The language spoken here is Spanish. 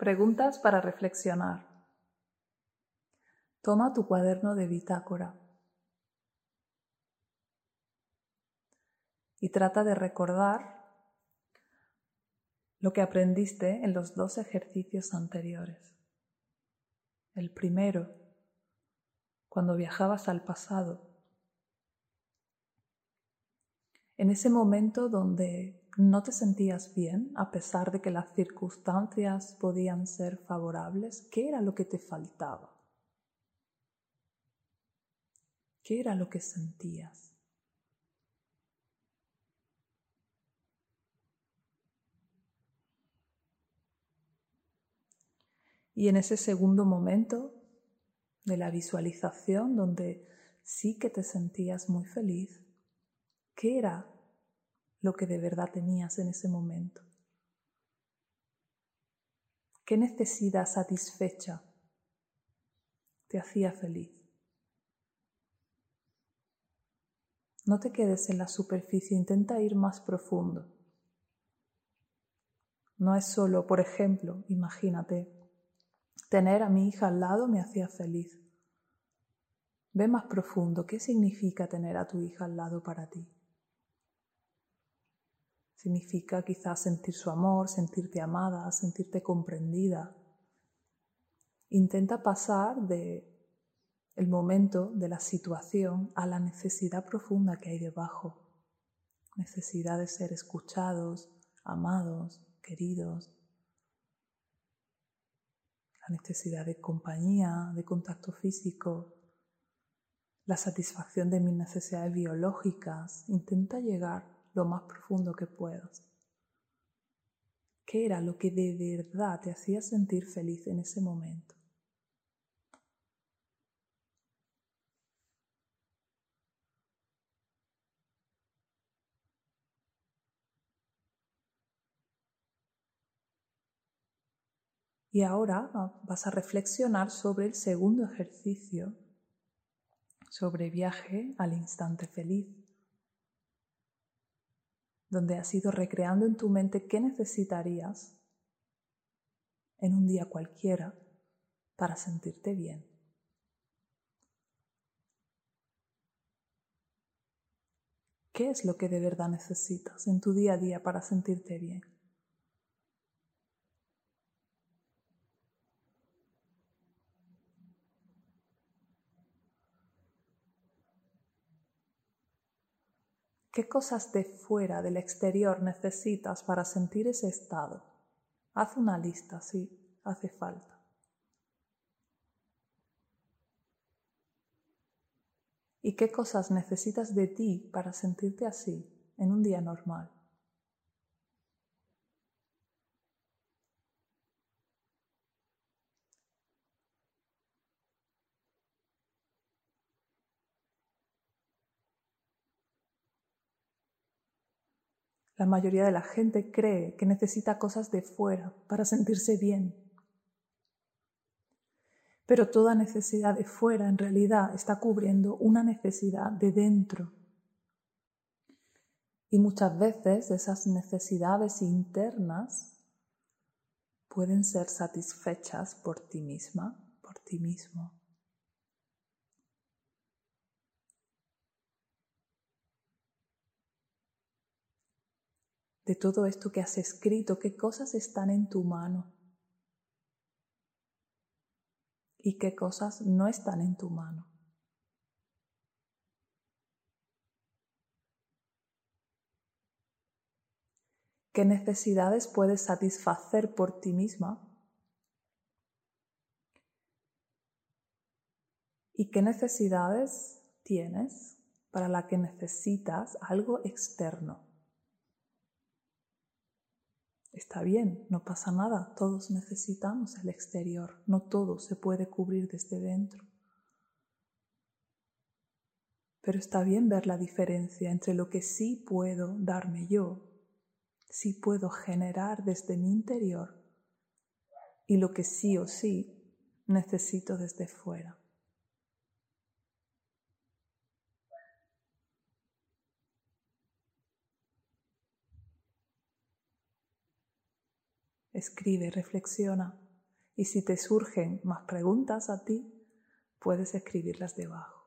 Preguntas para reflexionar. Toma tu cuaderno de bitácora y trata de recordar lo que aprendiste en los dos ejercicios anteriores. El primero, cuando viajabas al pasado. En ese momento donde no te sentías bien a pesar de que las circunstancias podían ser favorables, ¿qué era lo que te faltaba? ¿Qué era lo que sentías? Y en ese segundo momento de la visualización donde sí que te sentías muy feliz, ¿qué era lo que de verdad tenías en ese momento. ¿Qué necesidad satisfecha te hacía feliz? No te quedes en la superficie, intenta ir más profundo. No es solo, por ejemplo, imagínate, tener a mi hija al lado me hacía feliz. Ve más profundo, ¿qué significa tener a tu hija al lado para ti? Significa quizás sentir su amor, sentirte amada, sentirte comprendida. Intenta pasar de el momento de la situación a la necesidad profunda que hay debajo. Necesidad de ser escuchados, amados, queridos. La necesidad de compañía, de contacto físico. La satisfacción de mis necesidades biológicas. Intenta llegar lo más profundo que puedas. ¿Qué era lo que de verdad te hacía sentir feliz en ese momento? Y ahora vas a reflexionar sobre el segundo ejercicio, sobre viaje al instante feliz donde has ido recreando en tu mente qué necesitarías en un día cualquiera para sentirte bien. ¿Qué es lo que de verdad necesitas en tu día a día para sentirte bien? ¿Qué cosas de fuera, del exterior, necesitas para sentir ese estado? Haz una lista, sí, hace falta. ¿Y qué cosas necesitas de ti para sentirte así en un día normal? La mayoría de la gente cree que necesita cosas de fuera para sentirse bien. Pero toda necesidad de fuera en realidad está cubriendo una necesidad de dentro. Y muchas veces esas necesidades internas pueden ser satisfechas por ti misma, por ti mismo. De todo esto que has escrito, qué cosas están en tu mano y qué cosas no están en tu mano. ¿Qué necesidades puedes satisfacer por ti misma? ¿Y qué necesidades tienes para la que necesitas algo externo? Está bien, no pasa nada, todos necesitamos el exterior, no todo se puede cubrir desde dentro. Pero está bien ver la diferencia entre lo que sí puedo darme yo, sí puedo generar desde mi interior y lo que sí o sí necesito desde fuera. Escribe, reflexiona. Y si te surgen más preguntas a ti, puedes escribirlas debajo.